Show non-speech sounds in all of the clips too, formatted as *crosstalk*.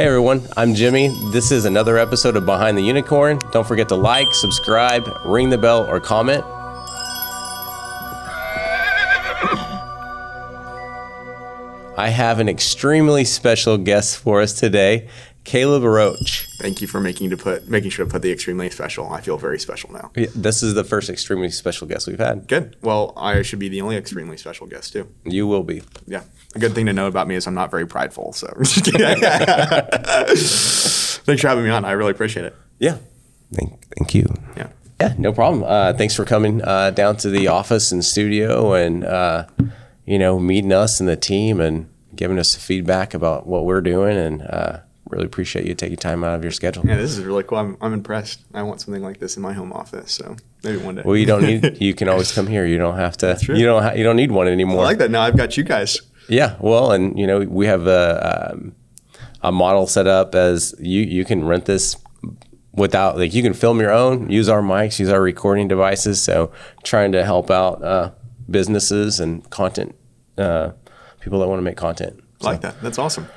Hey everyone, I'm Jimmy. This is another episode of Behind the Unicorn. Don't forget to like, subscribe, ring the bell, or comment. I have an extremely special guest for us today, Caleb Roche. Thank you for making to put making sure to put the extremely special. I feel very special now. Yeah, This is the first extremely special guest we've had. Good. Well, I should be the only extremely special guest too. You will be. Yeah. A good thing to know about me is I'm not very prideful. So *laughs* thanks for having me on. I really appreciate it. Yeah. Thank, thank you. Yeah. Yeah, no problem. Uh, thanks for coming uh, down to the office and studio and, uh, you know, meeting us and the team and giving us feedback about what we're doing. And uh, really appreciate you taking time out of your schedule. Yeah, this is really cool. I'm, I'm impressed. I want something like this in my home office. So maybe one day. Well, you don't need. *laughs* You can always come here. You don't have to. true. You don't. Ha- you don't need one anymore. I like that. Now I've got you guys. Yeah. Well, and you know, we have a um, a model set up as you you can rent this without like you can film your own, use our mics, use our recording devices. So trying to help out uh, businesses and content uh, people that want to make content. I like that. That's awesome.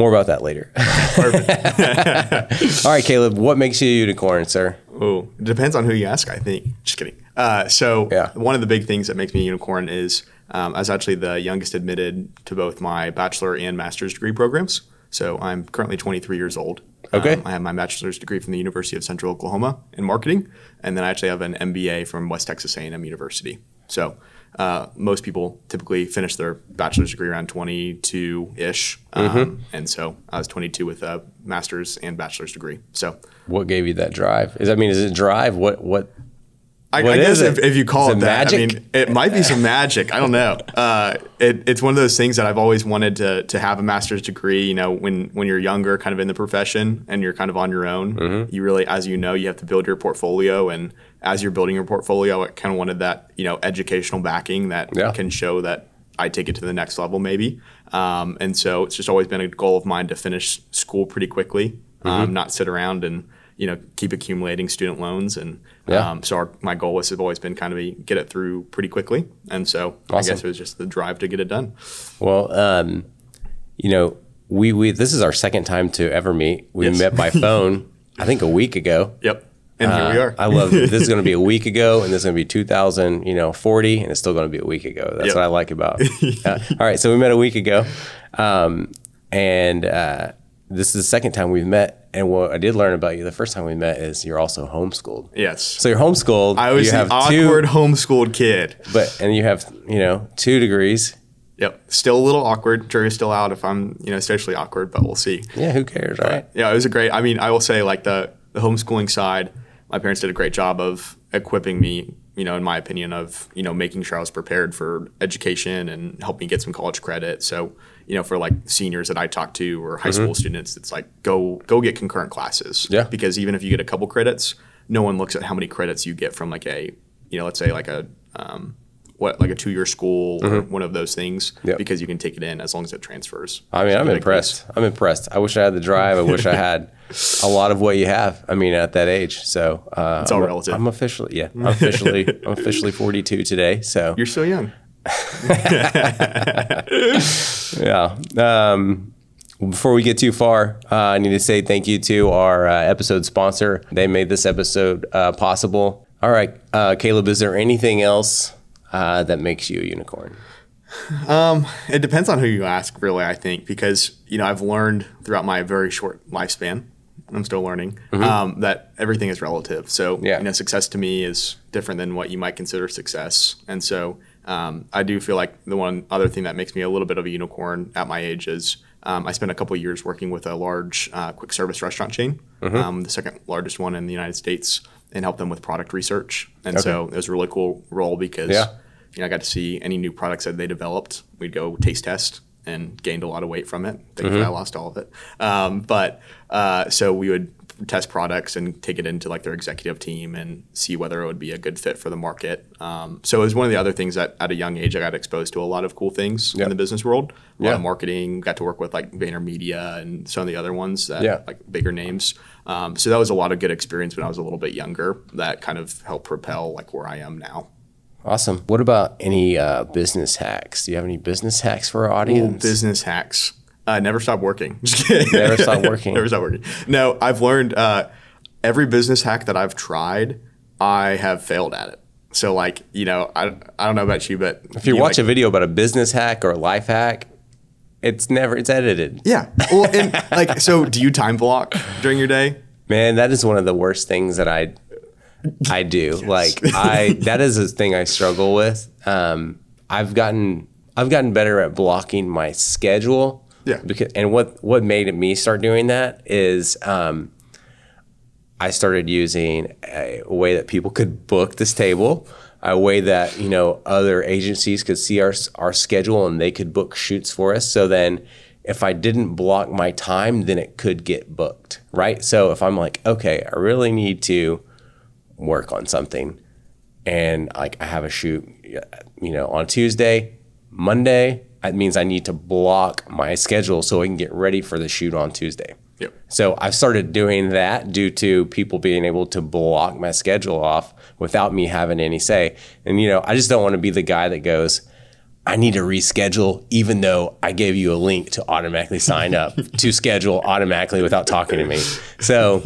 More about that later. *laughs* All right, Caleb. What makes you a unicorn, sir? Oh, it depends on who you ask, I think. Just kidding. Uh, so, Yeah. one of the big things that makes me a unicorn is um, I was actually the youngest admitted to both my bachelor and master's degree programs. So, I'm currently 23 years old. Okay. Um, I have my bachelor's degree from the University of Central Oklahoma in marketing, and then I actually have an MBA from West Texas A&M University. So, uh, most people typically finish their bachelor's degree around 22 ish, um, Mm-hmm. and so I was 22 with a master's and bachelor's degree. So, What gave you that drive? Is I mean, is it drive? What what? I, What I guess if, if you call Is it, it that, magic? I mean, it might be some magic. I don't know. *laughs* Uh, it, it's one of those things that I've always wanted to to have a master's degree. You know, when when you're younger, kind of in the profession, and you're kind of on your own, Mm-hmm. you really, as you know, you have to build your portfolio. And as you're building your portfolio, I kind of wanted that you know educational backing that Yeah. can show that I take it to the next level, maybe. Um, and so it's just always been a goal of mine to finish school pretty quickly, Mm-hmm. um, not sit around and you know keep accumulating student loans. And Yeah. um, so our, my goal has always been kind of be, get it through pretty quickly. And so I guess it was just the drive to get it done. Well, um, you know, we we this is our second time to ever meet. We Yes. met by *laughs* phone. I think a week ago. Yep. And here we Uh, are. I love it. This is going to be a *laughs* week ago, and this is going to be 2000, you know, 40, and it's still going to be a week ago. That's Yep. what I like about. *laughs* Uh, all right, so we met a week ago, um, and uh, this is the second time we've met. And what I did learn about you the first time we met is you're also homeschooled. yes. So you're homeschooled. I was have awkward two, homeschooled kid. but and you have you know two degrees. Yep. Still a little awkward. Jury's still out if I'm, you know, socially awkward, but we'll see. Yeah, who cares, right? Yeah, it was a great. I mean, I will say like the the homeschooling side, my parents did a great job of equipping me. You know, in my opinion, of you know making sure I was prepared for education and help me get some college credit. So you know, for like seniors that I talk to or high school students, it's like go go get concurrent classes. Yeah. Because even if you get a couple credits, no one looks at how many credits you get from like a you know let's say like a um, what like a two year school or one of those things Yep. because you can take it in as long as it transfers. I mean, So I'm impressed. I'm impressed. I wish I had the drive. I wish I had *laughs* a lot of what you have. I mean, at that age. So uh, It's all I'm, relative. I'm officially, yeah, I'm *laughs* officially, I'm officially 42 today. So You're so young. *laughs* yeah. Um, before we get too far, uh, I need to say thank you to our uh, episode sponsor. They made this episode uh, possible. All right, uh, Caleb, is there anything else uh, that makes you a unicorn? It depends on who you ask, really. I think because you know I've learned throughout my very short lifespan. I'm still learning um, that everything is relative. So Mm-hmm. Yeah. you know, success to me is different than what you might consider success. And so um, I do feel like the one other thing that makes me a little bit of a unicorn at my age is um, I spent a couple of years working with a large uh, quick service restaurant chain, Mm-hmm. um, the second largest one in the United States, and helped them with product research. And so it was a really cool role because Yeah. you know, I got to see any new products that they developed. We'd go taste test and gained a lot of weight from it. Thankfully, I lost all of it. Um, but uh, so we would test products and take it into like their executive team and see whether it would be a good fit for the market. Um, so it was one of the other things that at a young age I got exposed to a lot of cool things Yep. in the business world. A lot Yeah. of marketing. Got to work with like VaynerMedia and some of the other ones that Yeah. like bigger names. Um, so that was a lot of good experience when I was a little bit younger. That kind of helped propel like where I am now. Awesome. What about any uh, business hacks? Do you have any business hacks for our Ooh, audience? business hacks. Uh, never stop working. *laughs* Never stop working. *laughs* never stop working. No, I've learned uh, every business hack that I've tried, I have failed at it. So like, you know, I, I don't know about you, but If you know, watch like, a video about a business hack or a life hack, it's never it's edited. yeah. Well, and like, so do you time block during your day? Man, that is one of the worst things that I I do. *laughs* Like I that is a thing I struggle with. Um, I've gotten I've gotten better at blocking my schedule. Yeah. Because and what what made me start doing that is um, I started using a way that people could book this table, a way that you know other agencies could see our our schedule and they could book shoots for us. So then, if I didn't block my time, then it could get booked, right? So if I'm like, okay, I really need to work on something, and like I have a shoot, you know, on Tuesday, Monday, that means I need to block my schedule so I can get ready for the shoot on Tuesday. Yep. So I've started doing that due to people being able to block my schedule off without me having any say. And you know, I just don't want to be the guy that goes, I need to reschedule even though I gave you a link to automatically sign up *laughs* to schedule automatically without talking to me. So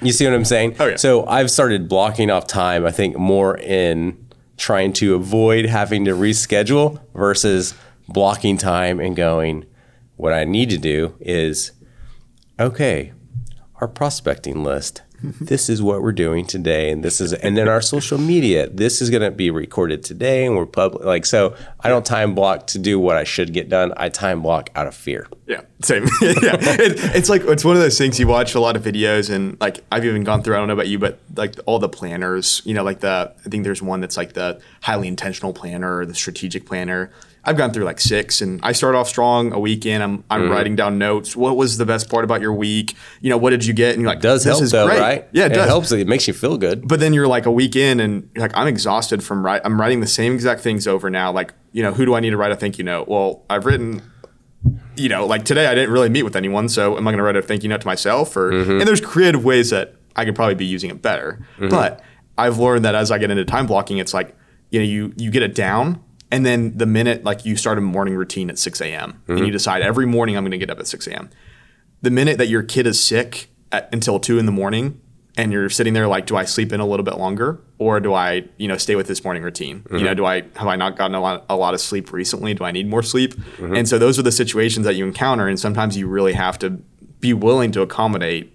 you see what I'm saying? Oh, yeah. So I've started blocking off time, I think more in trying to avoid having to reschedule versus blocking time and going, what I need to do is okay, our prospecting list. This is what we're doing today, and this is, and then our social media. This is going to be recorded today, and we're public. Like so, I don't time block to do what I should get done. I time block out of fear. Yeah, same. *laughs* yeah, it, it's like it's one of those things you watch a lot of videos and like I've even gone through. I don't know about you, but like all the planners, you know, like the I think there's one that's like the highly intentional planner or the strategic planner. I've gone through like six, and I start off strong. A week in, I'm I'm mm-hmm. writing down notes. What was the best part about your week? You know, what did you get? And you're like, It does this help though, great. right? Yeah, it, does. helps. It makes you feel good. But then you're like a week in, and you're like, I'm exhausted from write. I'm writing the same exact things over now. Like, you know, who do I need to write a thank you note? Well, I've written you know, like today I didn't really meet with anyone, so am I going to write a thank you note to myself? Or mm-hmm. and there's creative ways that I could probably be using it better. Mm-hmm. But I've learned that as I get into time blocking, it's like you know you you get it down, and then the minute like you start a morning routine at 6 a.m. and you mm-hmm. decide every morning I'm going to get up at 6 a.m. The minute that your kid is sick at, until two in the morning. And you're sitting there like, do I sleep in a little bit longer, or do I, you know, stay with this morning routine? You know, mm-hmm. do I have I not gotten a lot, a lot of sleep recently? Do I need more sleep? Mm-hmm. And so those are the situations that you encounter, and sometimes you really have to be willing to accommodate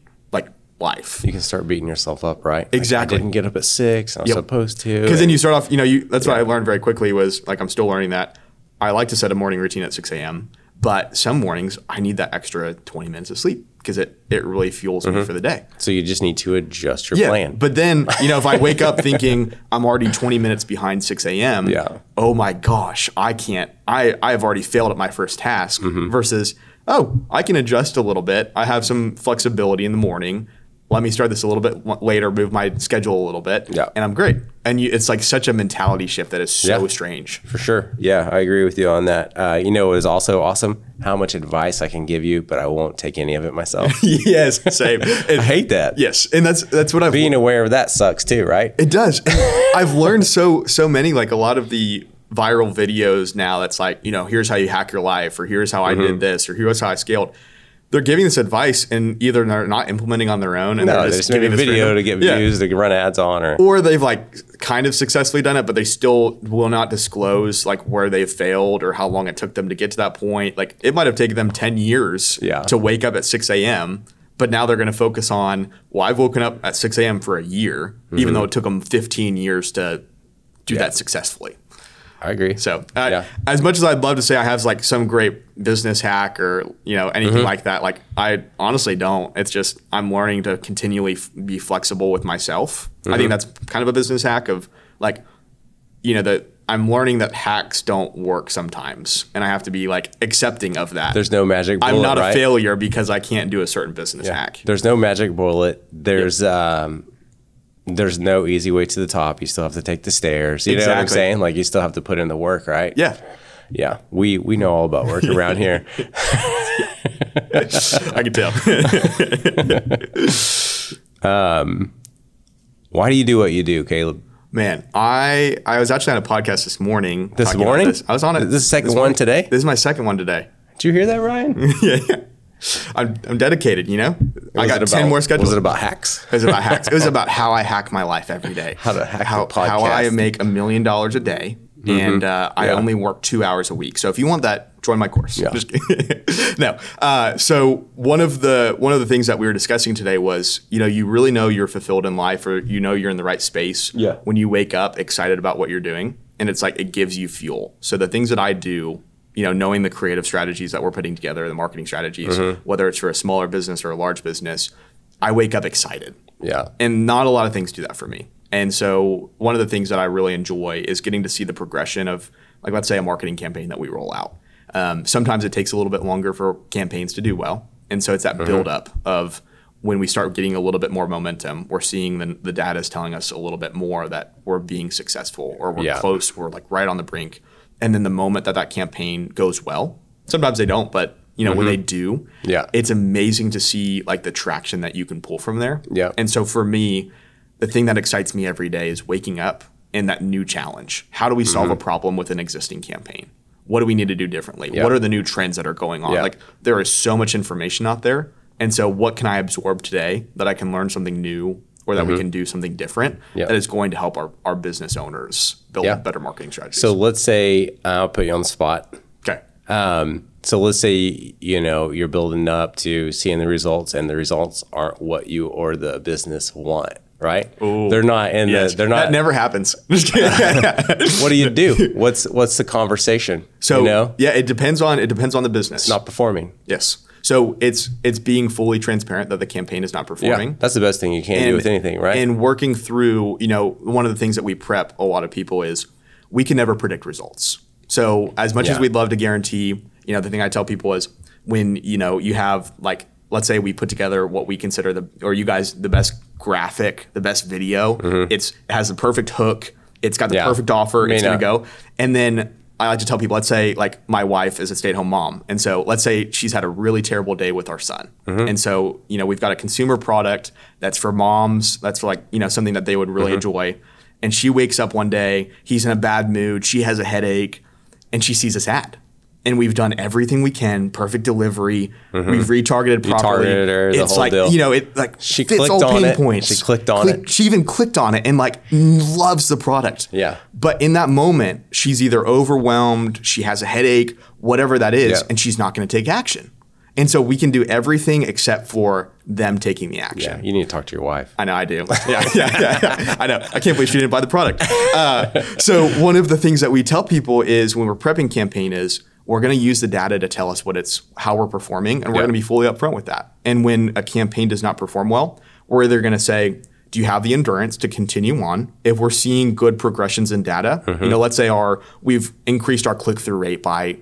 life. You can start beating yourself up, right? Like, Exactly. I didn't get up at six. I was Yep. supposed to. Because then you start off, you know, you that's what I learned very quickly was like I'm still learning that I like to set a morning routine at 6 a.m. But some mornings I need that extra 20 minutes of sleep because it it really fuels me for the day. so you just need to adjust your Yeah, plan. but then you know if I wake up *laughs* thinking I'm already 20 minutes behind 6 a.m. Yeah. Oh my gosh, I can't. I I have already failed at my first task. Mm-hmm. Versus oh I can adjust a little bit. I have some flexibility in the morning. Let me start this a little bit later. Move my schedule a little bit. Yeah. and I'm great. And you, it's like such a mentality shift that is so Yeah. strange. For sure. Yeah, I agree with you on that. Uh, you know, it is also awesome how much advice I can give you, but I won't take any of it myself. *laughs* yes, same. *laughs* And- I hate that. Yes, and that's that's what I've Being aware of that sucks too, right? It does. *laughs* I've learned so so many like a lot of the viral videos now that's like, you know, here's how you hack your life or here's how I Mm-hmm. did this or here's how I scaled. They're giving this advice and either they're not implementing on their own and No, they're they just just made a video random- to get Yeah. views to run ads on, or Or they've like kind of successfully done it, but they still will not disclose like where they've failed or how long it took them to get to that point. Like it might have taken them 10 years Yeah. to wake up at 6 a.m. But now they're going to focus on, well, I've woken up at 6 a.m. for a year, even mm-hmm. though it took them 15 years to do that successfully. I agree. So, uh, Yeah. as much as I'd love to say I have like some great business hack or you know anything Mm-hmm. like that, like I honestly don't. It's just I'm learning to continually f- be flexible with myself. I Mm-hmm. think that's kind of a business hack of like, you know, that I'm learning that hacks don't work sometimes, and I have to be like accepting of that. There's no magic bullet. I'm not right? a failure because I can't do a certain business hack. There's no magic bullet. There's um, there's no easy way to the top. You still have to take the stairs. You know what I'm saying? Like you still have to put in the work, right? Yeah, Yeah. We we know all about work around here. *laughs* I can tell. *laughs* Um, why do you do what you do, Caleb? Man, I I was actually on a podcast this morning. This morning? This. I was on it. This is the second this one today? This is my second one today. Did you hear that, Ryan? *laughs* yeah, yeah. *laughs* I'm, I'm dedicated, you know? I got it 10 more scheduled. Was it about hacks? It was about hacks. It was *laughs* about how I hack my life every day. How to hack how, how I make a million dollars a day, and uh, I only work two hours a week. So if you want that, join my course. Yeah. Just *laughs* no. Uh, so one of the one of the things that we were discussing today was, you know, you really know you're fulfilled in life, or you know you're in the right space. Yeah. When you wake up excited about what you're doing, and it's like it gives you fuel. So the things that I do. You know, knowing the creative strategies that we're putting together, the marketing strategies, Mm-hmm. whether it's for a smaller business or a large business, I wake up excited Yeah. and not a lot of things do that for me. And so one of the things that I really enjoy is getting to see the progression of, like, let's say a marketing campaign that we roll out. Um, sometimes it takes a little bit longer for campaigns to do well, and so it's that buildup of when we start getting a little bit more momentum, we're seeing the, the data is telling us a little bit more that we're being successful or we're Yeah. close, we're like right on the brink. And then the moment that that campaign goes well, sometimes they don't, but you know when they do, Yeah. it's amazing to see like the traction that you can pull from there. Yeah. And so for me, the thing that excites me every day is waking up in that new challenge. How do we solve Mm-hmm. a problem with an existing campaign? What do we need to do differently? Yeah. What are the new trends that are going on? Yeah. Like there is so much information out there. And so what can I absorb today that I can learn something new or that we can do something different Mm-hmm. That is going to help our, our business owners build Yeah. better marketing strategies? So let's say I'll put you on the spot. okay. Um, so let's say you know you're building up to seeing the results, and the results aren't what you or the business want. Right? Ooh. They're not in Yes. the. They're not. That never happens. *laughs* *laughs* What do you do? What's what's the conversation? so you know, yeah, it depends on it depends on the business. not performing. Yes. So it's it's being fully transparent that the campaign is not Yeah, performing. that's the best thing you can do with anything, right? And working through, you know, one of the things that we prep a lot of people is we can never predict results. So as much as we'd love to guarantee, you know, the thing I tell people is when, you know, you have like let's say we put together what we consider the or you guys the best graphic, the best video. It's it has the perfect hook. It's got the Mm-hmm. Yeah. perfect offer. May it's going to go. And then I like to tell people, let's say like my wife is a stay-at-home mom, and so let's say she's had a really terrible day with our son, Mm-hmm. and so you know we've got a consumer product that's for moms, that's for like you know something that they would really Mm-hmm. enjoy, and she wakes up one day, he's in a bad mood, she has a headache, and she sees this ad. And we've done everything we can, perfect delivery. We've retargeted properly. targeted her, it's like deal. you know, it like She fits clicked all on pain it. points. She clicked on Click- it. She even clicked on it and like loves the product. Yeah. But in that moment, she's either overwhelmed, she has a headache, whatever that is, Yeah. and she's not going to take action. And so we can do everything except for them taking the action. yeah, you need to talk to your wife. I know I do. Yeah, *laughs* yeah, yeah, yeah. I know. I can't believe she didn't buy the product. Uh, so one of the things that we tell people is when we're prepping campaign is we're going to use the data to tell us what it's how we're performing, and we're going to be fully upfront with that. And when a campaign does not perform well, we're either going to say, do you have the endurance to continue on? If we're seeing good progressions in data, Mm-hmm. you know, let's say our we've increased our click through rate by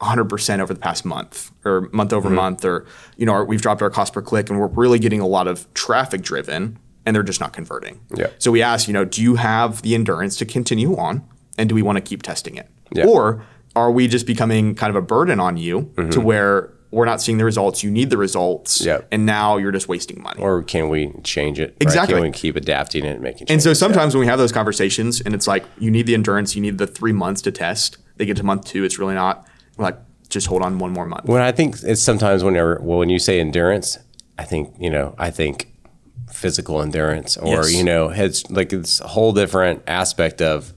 100% over the past month or month over month or you know our, we've dropped our cost per click and we're really getting a lot of traffic driven and they're just not converting Yeah. so we ask you know do you have the endurance to continue on and do we want to keep testing it Yeah. or are we just becoming kind of a burden on you to where we're not seeing the results you need the results Mm-hmm. And now you're just wasting money Or can we change it? right? Exactly. Can we keep adapting it and making changes? and so sometimes when we have those conversations and it's like you need the endurance, you need the three months to test. They get to month two, it's really not. We're like, just hold on one more month. When I think it's sometimes whenever well, when you say endurance, I think you know I think physical endurance or Yes. you know it's like it's a whole different aspect of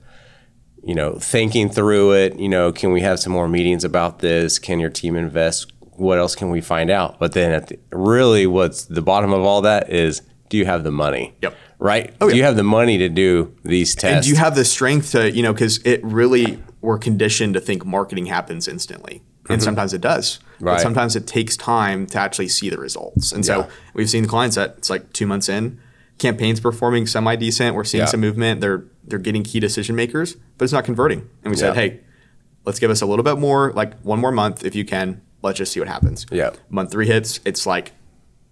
you know thinking through it. You know, can we have some more meetings about this? Can your team invest? What else can we find out? But then at the, really, what's the bottom of all that is, do you have the money? Yep. Right. Oh, do yeah. you have the money to do these tests? And do you have the strength to, you know, because it really, we're conditioned to think marketing happens instantly. And sometimes it does. But Mm-hmm. Right. sometimes it takes time to actually see the results. And Yeah. so we've seen the clients that it's like two months in, campaigns performing semi decent. We're seeing Yeah. some movement. They're they're getting key decision makers, but it's not converting. And we said, hey, let's give us a little bit more, like one more month if you can. Let's just see what happens. Yeah. Month three hits, it's like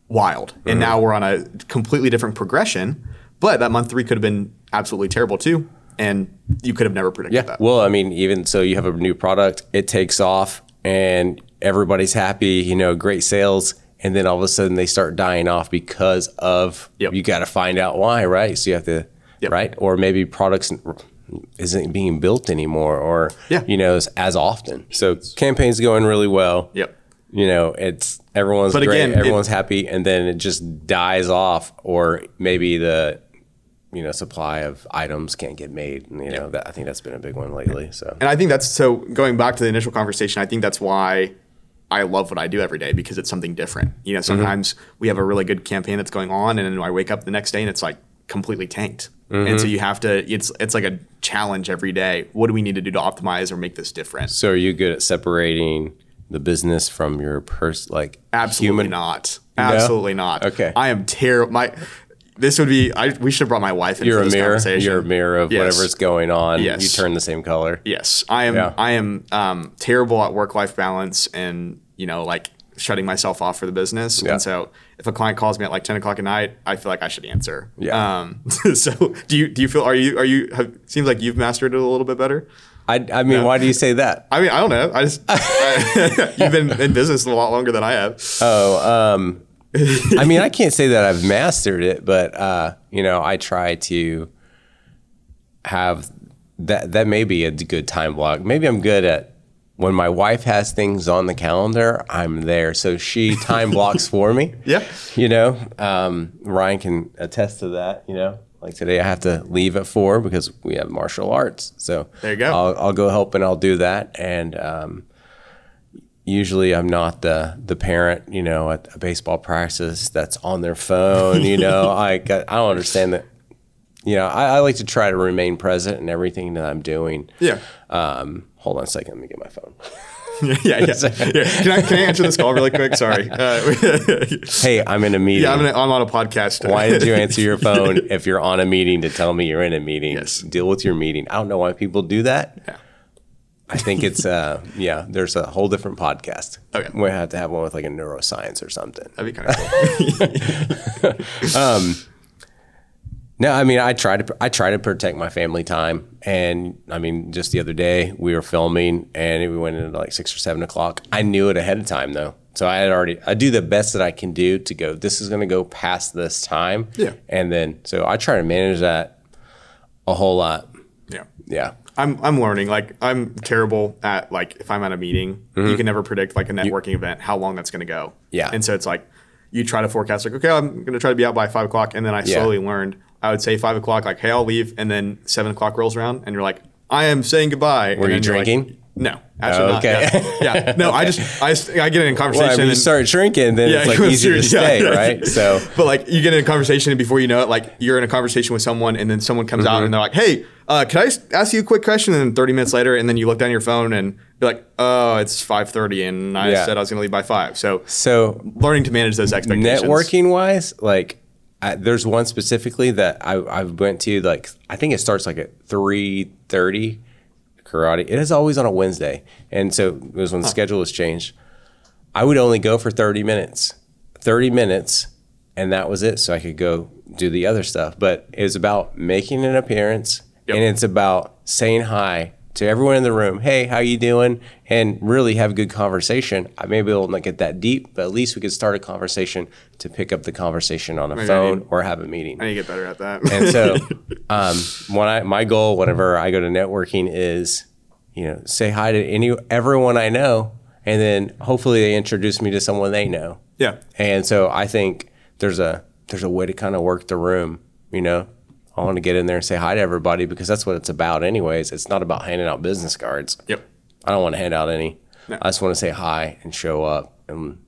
wild. Mm-hmm. And now we're on a completely different progression. But that month three could have been absolutely terrible too. And you could have never predicted Yeah. that. Well, I mean, even so, you have a new product, it takes off, and everybody's happy. You know, great sales, and then all of a sudden they start dying off because of Yep. you got to find out why, right? So you have to, Yep. right? Or maybe products isn't being built anymore, or Yeah. you know, as, as often. So campaign's going really well. Yep. You know, it's everyone's But great, again, it- everyone's happy, and then it just dies off, or maybe the you know supply of items can't get made. You know, that I think that's been a big one lately. So And I think that's so going back to the initial conversation, I think that's why I love what I do every day because it's something different. You know, Mm-hmm. sometimes we have a really good campaign that's going on and then I wake up the next day and it's like completely tanked. And Mm-hmm. so you have to it's it's like a challenge every day. What do we need to do to optimize or make this different? So are you good at separating the business from your pers like Absolutely human? not. Absolutely not. Okay. I am terrible. My this would be I we should have brought my wife into You're a mirror. conversation. You're a mirror of Yes. whatever's going on. Yes. You turn the same color. Yes, I am. Yeah. I am um, terrible at work life balance, and you know, like shutting myself off for the business. Yeah. And so, if a client calls me at like ten o'clock at night, I feel like I should answer. Yeah. Um, *laughs* so, do you do you feel? Are you are you? Have, seems like you've mastered it a little bit better. I, I mean, why do you say that? I mean, I don't know. I just *laughs* *laughs* you've been in business a lot longer than I have. Oh, um, *laughs* I mean, I can't say that I've mastered it, but uh, you know, I try to have that. That may be a good time block. Maybe I'm good at when my wife has things on the calendar. I'm there, so she time blocks for me. *laughs* Yeah. You know, um, Ryan can attest to that. You know, like today I have to leave at four because we have martial arts. So There you go. I'll, I'll go help and I'll do that. And um, usually I'm not the the parent, you know, at a baseball practice that's on their phone. You know, *laughs* I got, I don't understand that. You know, I, I like to try to remain present in everything that I'm doing. Yeah. Um, hold on a second. Let me get my phone. *laughs* yeah, yeah, yeah. Can I can I answer this call really quick? Sorry. Uh, *laughs* Hey, I'm in a meeting. yeah, I'm, in a, I'm on a podcast. why did you answer your phone if you're on a meeting to tell me you're in a meeting? Yes. Deal with your meeting. I don't know why people do that. Yeah. I think it's uh yeah, there's a whole different podcast. Okay. We have to have one with like a neuroscience or something. That'd be kind of cool. *laughs* um, No, I mean I try to I try to protect my family time, and I mean just the other day we were filming and we went into like six or seven o'clock. I knew it ahead of time though, so I had already I do the best that I can do to go. This is going to go past this time, Yeah. and then so I try to manage that a whole lot. yeah. Yeah, I'm I'm learning. Like I'm terrible at like if I'm at a meeting, you can never predict like a networking event how long that's going to go. Mm-hmm. Yeah. And so it's like you try to forecast like okay, I'm going to try to be out by five o'clock, and then I Yeah. slowly learned. I would say five o'clock, like hey, I'll leave, and then seven o'clock rolls around, and you're like, I am saying goodbye. Were you drinking? No, actually okay. not. Yeah. yeah. No, I just I, I get in a conversation. well, I mean, you start shrinking, then it's like *laughs* easier to stay, yeah. right? So *laughs* but like you get in a conversation and before you know it, like you're in a conversation with someone and then someone comes Mm-hmm. out and they're like, "Hey, uh, can I ask you a quick question?" And then 30 minutes later, and then you look down your phone and you're like, "Oh, it's 5:30, and I Yeah. said I was going to leave by five. So so learning to manage those expectations. networking wise like I, there's one specifically that I, I went to like i think it starts like at 3.30 karate. It is always on a wednesday and so it was when the schedule was changed. I would only go for 30 minutes 30 minutes and that was it so i could go do the other stuff. But it was about making an appearance Yep. and it's about saying hi to everyone in the room hey how you doing? and really have a good conversation. I may be able to not get that deep but at least we could start a conversation to pick up the conversation on a phone need- or have a meeting. I need to get better at that. and so *laughs* um, when I my goal whenever I go to networking is you know say hi to any everyone I know and then hopefully they introduce me to someone they know. Yeah, and so I think there's a there's a way to kind of work the room you know I want to get in there and say hi to everybody because that's what it's about anyways it's not about handing out business cards yep. I don't want to hand out any No. I just want to say hi and show up and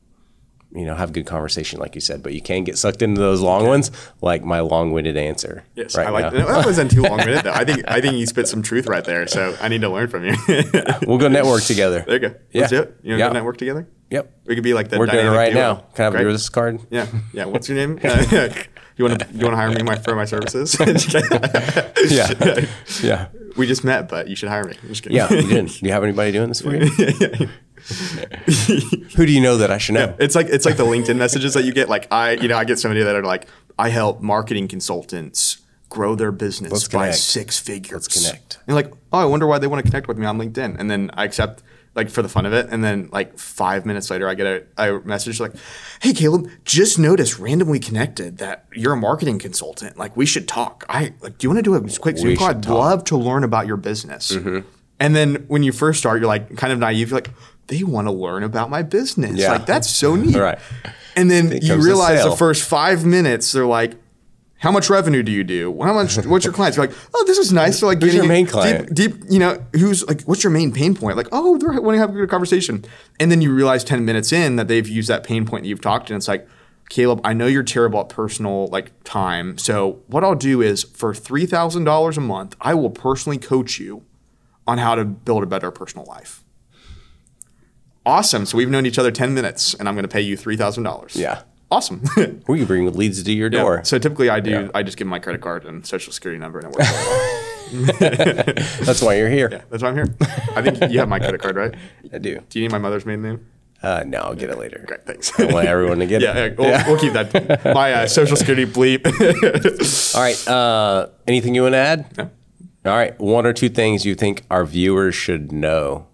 you know have good conversation like you said but you can get sucked into those long ones like my long-winded answer Yes, right I like that. That wasn't too *laughs* long minute though. I think I think you spit some truth right there. So I need to learn from you. We'll go network together. There you go. Yeah. Let's do it. You want to Yeah. go network together? Yep. We could be like the We're doing it right duo. now. Can I have Great. your business card? Yeah, yeah. What's your name? *laughs* you want to you want to hire me my, for my services? *laughs* Yeah. *laughs* yeah. we just met, but you should hire me. I'm just kidding. Yeah. You didn't. Do you have anybody doing this for you? Who do you know that I should know? It's like it's like the LinkedIn messages that you get. Like I, you know, I get so many that are like, I help marketing consultants grow their business Let's by connect. six figures. Let's connect. And you're like, oh, I wonder why they want to connect with me on LinkedIn. And then I accept like for the fun of it. And then like five minutes later, I get a, a message like, "Hey, Caleb, just noticed randomly connected that you're a marketing consultant. Like we should talk. I like, do you want to do a quick Zoom call? I'd talk." love to learn about your business." And then when you first start, you're like kind of naive. You're like, they want to learn about my business. Yeah. Like that's so neat. Right. And then you the realize the first five minutes, they're like, how much revenue do you do? How much? What's your clients? You're like, oh, this is nice. So like, Who's getting your main deep- client? Deep, deep, you know, who's like, what's your main pain point? Like, oh, they're want to have a good conversation. And then you realize ten minutes in that they've used that pain point that you've talked, and it's like, Caleb, I know you're terrible at personal like time. So what I'll do is for three thousand dollars a month, I will personally coach you on how to build a better personal life. Awesome. So we've known each other ten minutes, and I'm going to pay you three thousand dollars. Yeah. Awesome. We can bring leads to your door. So typically, I do. Yeah. I just give them my credit card and social security number, and it works. *laughs* That's why you're here. yeah, that's why I'm here. I think you have my credit card, right? I do. Do you need my mother's maiden name? Uh, no, I'll get it later. Great, thanks. I want everyone to get *laughs* yeah, it. yeah, we'll, we'll keep that. *laughs* My uh, social security bleep. All right. Uh, anything you want to add? No. All right. One or two things you think our viewers should know.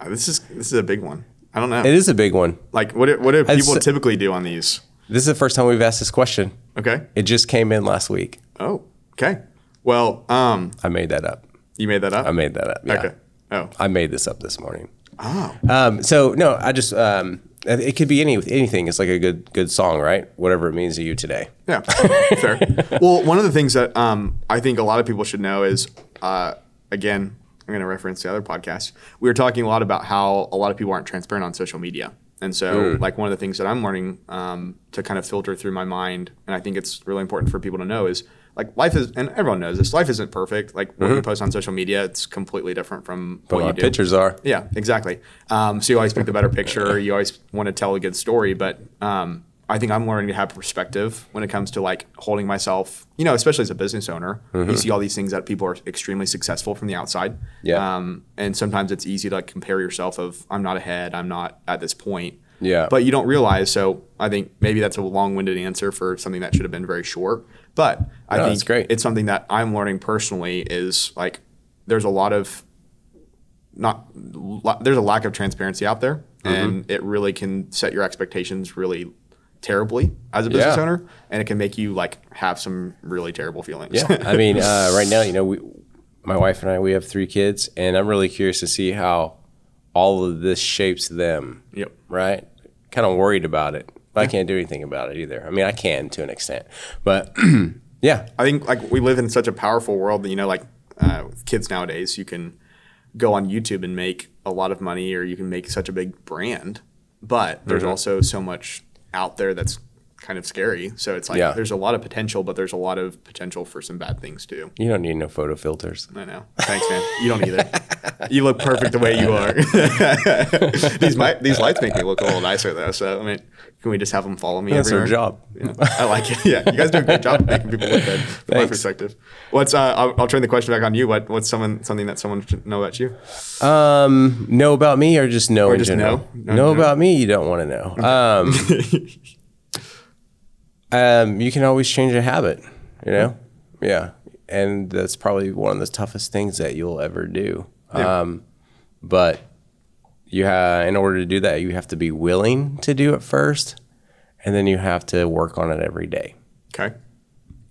Uh, this is this is a big one. I don't know. It is a big one. like, what do, what do people typically do on these? This is the first time we've asked this question. Okay. It just came in last week. Oh, okay. Well, um, I made that up. you made that up. I made that up. Yeah. Okay. Oh. I made this up this morning. Oh. Um, so no, I just um, it could be any anything. It's like a good good song, right? Whatever it means to you today. Yeah, fair. *laughs* well, one of the things that um, I think a lot of people should know is, uh, again, I'm going to reference the other podcast. We were talking a lot about how a lot of people aren't transparent on social media. And so, like, one of the things that I'm learning um, to kind of filter through my mind, and I think it's really important for people to know is, like, life is, and everyone knows this, life isn't perfect. Like, what you post on social media, it's completely different from But what you do. pictures are. Yeah, exactly. Um, so you always pick the better picture. You always want to tell a good story, but um, I think I'm learning to have perspective when it comes to like holding myself. You know, especially as a business owner, you see all these things that people are extremely successful from the outside. Yeah. Um, and sometimes it's easy to like compare yourself of I'm not ahead, I'm not at this point. Yeah. But you don't realize. So I think maybe that's a long-winded answer for something that should have been very short. But I No, think great. it's something that I'm learning personally is like there's a lot of not there's a lack of transparency out there Mm-hmm. and it really can set your expectations really terribly as a business Yeah. owner and it can make you like have some really terrible feelings Yeah. I mean, *laughs* uh, right now, you know, we, my wife and I, we have three kids, and I'm really curious to see how all of this shapes them. yep Right. Kind of worried about it. But I can't do anything about it either. I mean, I can to an extent, but *clears throat* yeah, i think like we live in such a powerful world that you know like uh, with kids nowadays you can go on youtube and make a lot of money or you can make such a big brand but there's Mm-hmm. also so much out there that's kind of scary so it's like Yeah. there's a lot of potential but there's a lot of potential for some bad things too you don't need no photo filters. I know. Thanks, man. You don't either. you look perfect the way you *laughs* are. *laughs* these might, these lights make me look a little nicer though. So I mean, can we just have them follow me? That's our everywhere? job. Yeah, I like it. Yeah, you guys do a great job making people look good from my perspective. What's uh, I'll, I'll turn the question back on you. What what's someone something that someone should know about you? Um, know about me or just know in just general? know? No, know no. about me, you don't want to know. Um, *laughs* um, you can always change a habit, you know? Yeah. And that's probably one of the toughest things that you'll ever do. Yeah. Um, but you have, in order to do that, you have to be willing to do it first, and then you have to work on it every day. Okay,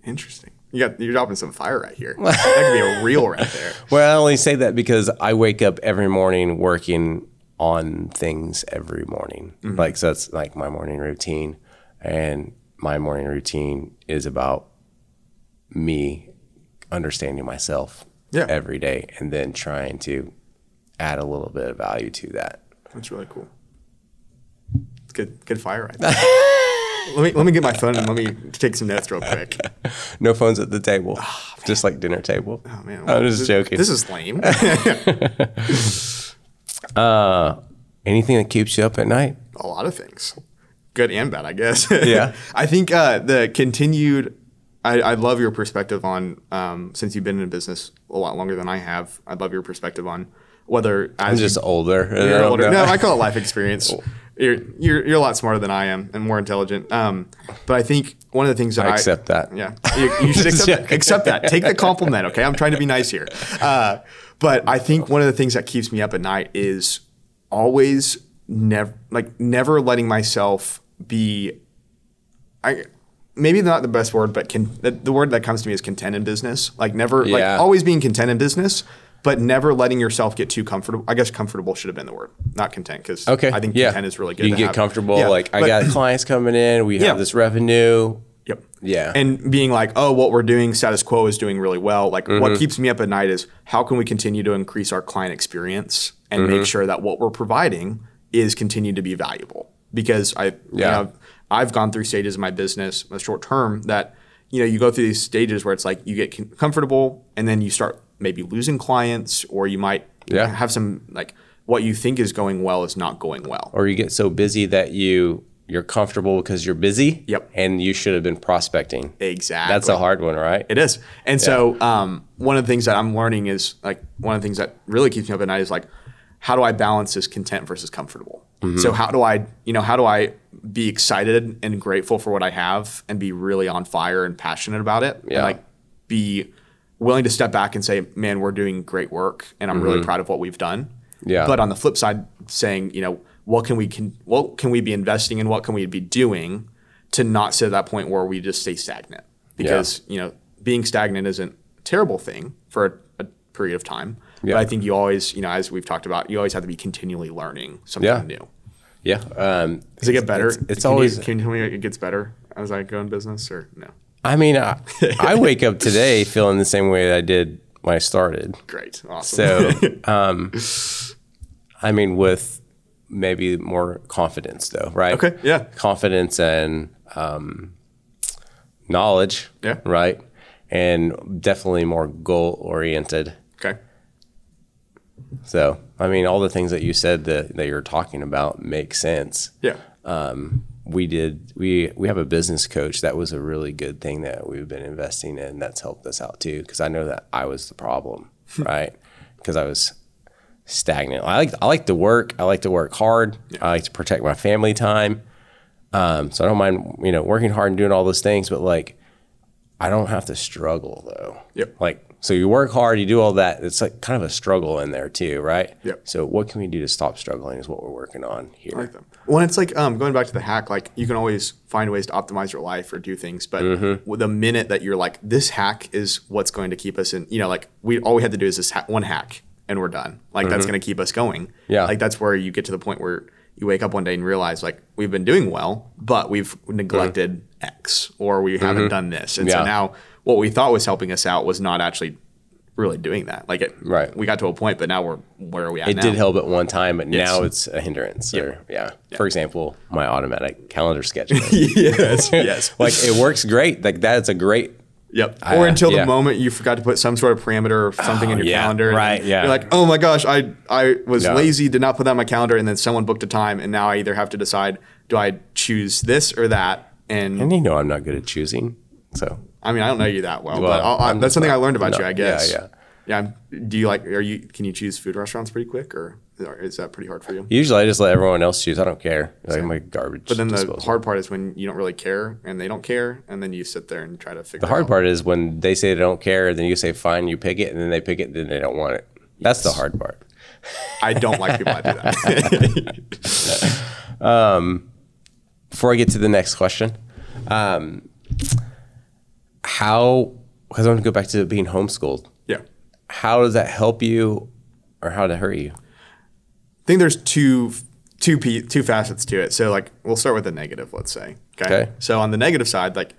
interesting. You got you're dropping some fire right here. *laughs* that could be a reel right there. Well, I only say that because I wake up every morning working on things every morning. Mm-hmm. Like so that's like my morning routine. And my morning routine is about me understanding myself Yeah. every day and then trying to add a little bit of value to that. That's really cool. It's good good fire right there. *laughs* let me let me get my phone and let me take some notes real quick. *laughs* No phones at the table. just like dinner table. Oh man, I'm just this, joking. This is lame. *laughs* Anything that keeps you up at night? a lot of things, good and bad, I guess. Yeah. I think uh, the continued. I, I love your perspective on um, since you've been in business a lot longer than I have. I love your perspective on whether I'm you- just older. You're older. No, I call it life experience. *laughs* You're, you're you're a lot smarter than I am and more intelligent. Um, but I think one of the things that I I, accept that. Yeah, you, you should accept *laughs* that. accept that. Take the compliment. Okay, I'm trying to be nice here. Uh, but I think one of the things that keeps me up at night is always never like never letting myself be I maybe not the best word, but can, the, the word that comes to me is content in business. Like never Yeah. like always being content in business, but never letting yourself get too comfortable. I guess comfortable should have been the word, not content, because Okay. I think yeah. content is really good. You get have. comfortable. Yeah, like I got clients coming in. We Yeah. have this revenue. Yep. Yeah. And being like, oh, what we're doing, status quo is doing really well. Like, Mm-hmm. what keeps me up at night is how can we continue to increase our client experience and Mm-hmm. make sure that what we're providing is continued to be valuable? Because I, you Yeah. know, I've gone through stages of my business, a short term, that you know, you go through these stages where it's like you get comfortable and then you start maybe losing clients, or you might Yeah. have some like what you think is going well is not going well. or you get so busy that you you're comfortable because you're busy. Yep. And you should have been prospecting. Exactly. That's a hard one, right? It is. And so um, one of the things that I'm learning is like one of the things that really keeps me up at night is like, how do I balance this content versus comfortable? Mm-hmm. So how do I, you know, how do I be excited and grateful for what I have and be really on fire and passionate about it? Yeah. And like be willing to step back and say, man, we're doing great work and I'm really proud of what we've done. Mm-hmm. Yeah. But on the flip side, saying, you know, what can we can what can we be investing in? What can we be doing to not sit at that point where we just stay stagnant? Because you know, being stagnant isn't a terrible thing for a, a period of time. Yeah. But I think you always, you know, as we've talked about, you always have to be continually learning something Yeah. new. Yeah. Um, Does it get better? It's, it's Can you- always. can you tell me it gets better as I go in business or no? I mean, I, I *laughs* wake up today feeling the same way that I did when I started. Great. Awesome. So, *laughs* um, I mean, with maybe more confidence, though, right? Okay, yeah. Confidence and um, knowledge. Yeah. Right. And definitely more goal oriented. okay. So, I mean, all the things that you said that, that you're talking about make sense. Yeah. um, we did we we have a business coach. That was a really good thing that we've been investing in that's helped us out too because I know that I was the problem *laughs* right? Because I was stagnant. I like I like to work. I like to work hard. I like to protect my family time. Um, so I don't mind you know working hard and doing all those things but like I don't have to struggle though. Yep. like so you work hard you do all that it's like kind of a struggle in there too right Yep. so what can we do to stop struggling is what we're working on here I like them. When it's like um, going back to the hack, like you can always find ways to optimize your life or do things, but Mm-hmm. the minute that you're like, this hack is what's going to keep us in, you know, like we all we had to do is this ha- one hack and we're done. Like that's going to keep us going. Mm-hmm. Yeah. like that's where you get to the point where you wake up one day and realize like we've been doing well, but we've neglected X or we haven't done this, and so Mm-hmm. Now what we thought was helping us out was not actually really doing that. Like it, Right. We got to a point, but now we're where are we at It now? did help at one time, but Yes. now it's a hindrance. Or, yeah. For example, my automatic calendar scheduling. *laughs* yes, *laughs* yes. like it works great. Like that's a great. Yep. I- or until yeah. the moment you forgot to put some sort of parameter or something in oh, your yeah, calendar. right, yeah. You're like, oh my gosh, I I was Yeah. lazy, did not put that on my calendar, and then someone booked a time, and now I either have to decide, do I choose this or that? And And you know, I'm not good at choosing. So I mean, I don't know you that well, Well, but I'll, I, I'm that's something I learned about no, you, I guess. yeah, yeah. Yeah. Do you like? Are you? Can you choose food restaurants pretty quick, or is that pretty hard for you? usually I just let everyone else choose. I don't care. Like my garbage. But then the hard part is when you don't really care and they don't care, and then you sit there and try to figure. Out. The hard out. part is when they say they don't care, then you say fine, you pick it, and then they pick it, and then they don't want it. That's the hard part. I don't like people that do that. *laughs* before I get to the next question, um, how, because I want to go back to being homeschooled, yeah. how does that help you or how did it hurt you? I think there's two two p two facets to it. So like we'll start with the negative, let's say. Okay. Okay. So on the negative side, like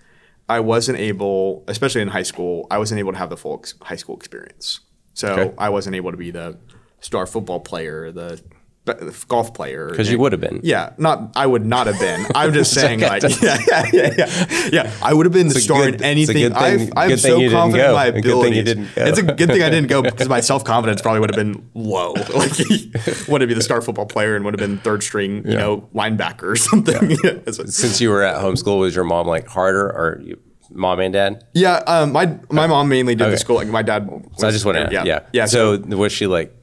I wasn't able, especially in high school, I wasn't able to have the full ex- high school experience. So Okay. I wasn't able to be the star football player, the, the golf player. Because you would have been. Yeah, not I would not have been. *laughs* I'm just saying, like, *laughs* yeah, yeah, yeah, yeah, yeah. I would have been the star good- in anything. thing- I'm good thing so confident in my A good thing you didn't go. It's a good thing I didn't go because my *laughs* self confidence probably would have been low. Like, would be the star football player and would have been third string, you know, linebacker or something. A- Since you were at home school was your mom like harder or you, mom and dad? yeah, um, my my mom mainly did Okay. the school. Like my dad. So I just want to, yeah, yeah. yeah. So, was she like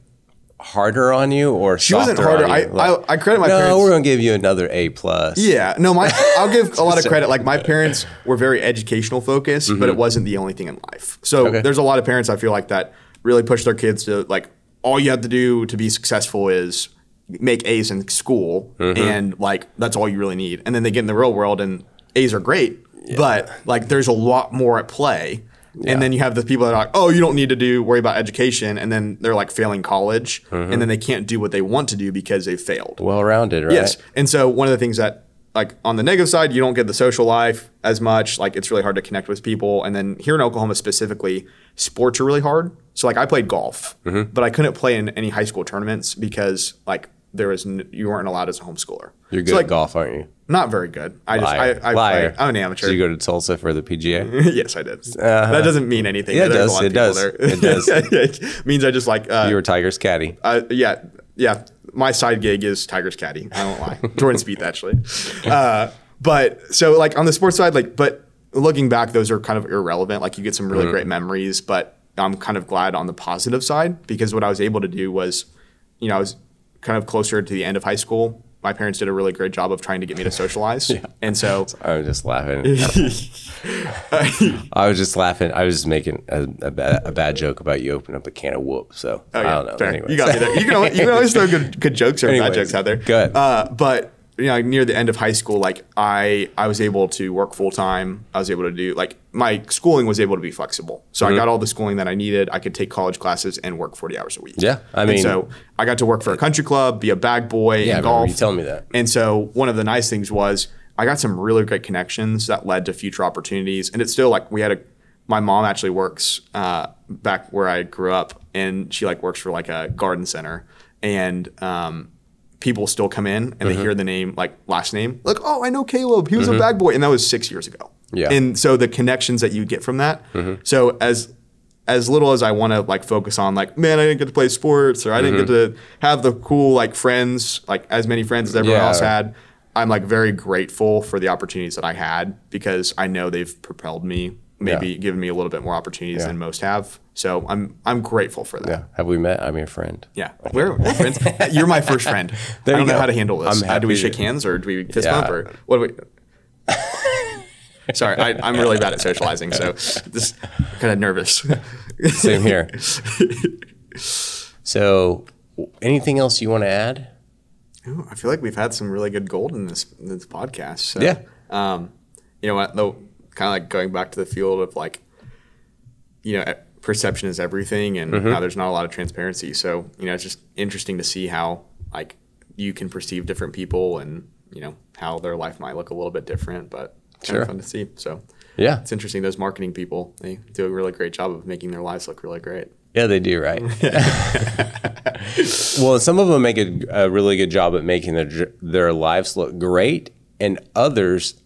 harder on you or She wasn't harder. on you? I- I- I credit my no, parents- we're gonna give you another A plus. Yeah, no, my I'll give a lot of *laughs* credit. Like my parents were very educational focused, but it wasn't the only thing in life. So Mm-hmm. Okay. there's a lot of parents I feel like that really push their kids to like all you have to do to be successful is make A's in school Mm-hmm. and like that's all you really need. And then they get in the real world and A's are great, but like there's a lot more at play. And then you have the people that are like, oh, you don't need to do worry about education, and then they're like failing college, Mm-hmm. and then they can't do what they want to do because they failed. Well rounded, right? Yes. And so one of the things that like on the negative side, you don't get the social life as much. Like it's really hard to connect with people. And then here in Oklahoma specifically, sports are really hard. So like I played golf, Mm-hmm. but I couldn't play in any high school tournaments because like there was n- you weren't allowed as a homeschooler. You're good So, like, at golf, aren't you? Not very good. I just I, I Liar. play. I'm an amateur. So you go to Tulsa for the PGA? *laughs* yes, I did. that doesn't mean anything. Yeah, it does. It does. *laughs* It does. it means I just like uh, you were Tiger's caddy. uh, yeah, yeah. My side gig is Tiger's caddy. I won't lie. *laughs* Jordan Spieth actually. Uh, but so like on the sports side, like but looking back, those are kind of irrelevant. Like you get some really Mm-hmm. great memories, but I'm kind of glad on the positive side because what I was able to do was, you know, I was kind of closer to the end of high school. My parents did a really great job of trying to get me to socialize, *laughs* and so *laughs* I was just laughing. *laughs* I was just laughing. I was just making a, a, bad, a bad joke about you opening up a can of whoop. So Oh, I don't know. fair. Anyways. You got me there. You can always, you can always throw good good jokes or bad jokes out there. go ahead. Uh, but you know, near the end of high school, like I I was able to work full time. I was able to do like my schooling was able to be flexible. So Mm-hmm. I got all the schooling that I needed. I could take college classes and work forty hours a week. Yeah, I And mean- so I got to work for a country club, be a bag boy, Yeah, remember golf. you telling me that. And so one of the nice things was I got some really great connections that led to future opportunities. And it's still like we had a my mom actually works uh, back where I grew up, and she like works for like a garden center, and um, people still come in and Mm-hmm. they hear the name like last name like oh I know Caleb he was a mm-hmm. bag boy and that was six years ago Yeah. and so the connections that you get from that mm-hmm. so as as little as I want to like focus on like man I didn't get to play sports or I didn't get mm-hmm. to have the cool like friends like as many friends as everyone Yeah. else had I'm like very grateful for the opportunities that I had because I know they've propelled me maybe Yeah. given me a little bit more opportunities Yeah. than most have so I'm I'm grateful for that Yeah. Have we met? I'm your friend. yeah, we're, we're *laughs* friends. You're my first friend. *laughs* There I don't know go. how to handle this. I'm Uh, do we shake hands or do we fist Yeah. bump or what do we? *laughs* Sorry, I, I'm really bad at socializing, so just kind of nervous. Same here. so, anything else you want to add? Ooh, I feel like we've had some really good gold in this in this podcast. So, Yeah. Um, you know what? Though, kind of like going back to the field of like, you know, perception is everything, and Mm-hmm. how there's not a lot of transparency. So, you know, it's just interesting to see how like you can perceive different people, and you know how their life might look a little bit different, but kind Sure. of fun to see. So, Yeah. it's interesting. Those marketing people, they do a really great job of making their lives look really great. Yeah, they do, right? *laughs* well, some of them make a, a really good job at making their their lives look great, and others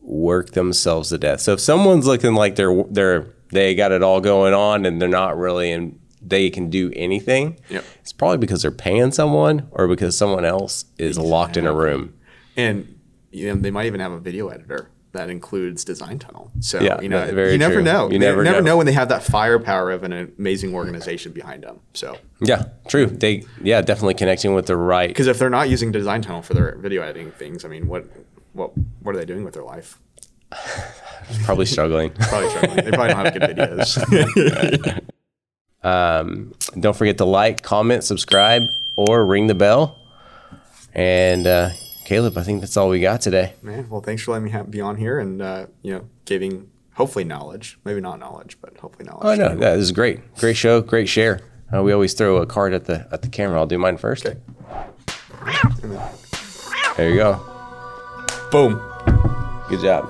work themselves to death. So if someone's looking like they're they're they got it all going on and they're not really and they can do anything, Yep. it's probably because they're paying someone or because someone else is locked in a room. And you know, they might even have a video editor that includes Design Tunnel. So Yeah, you know, you never true. know. You You never never, know. know. when they have that firepower of an amazing organization behind them. So Yeah, true. They yeah, definitely connecting with the right. because if they're not using Design Tunnel for their video editing things, I mean, what what what are they doing with their life? *laughs* Probably struggling. *laughs* Probably struggling. they probably don't have good videos. *laughs* Um, don't forget to like, comment, subscribe, or ring the bell. And uh, Caleb, I think that's all we got today. Man, well, thanks for letting me have, be on here and uh, you know, giving hopefully knowledge, maybe not knowledge, but hopefully knowledge. Oh no, yeah, this is great. Great show, great share. Uh, we always throw a card at the at the camera. I'll do mine first. Okay. There you go. Boom. Good job.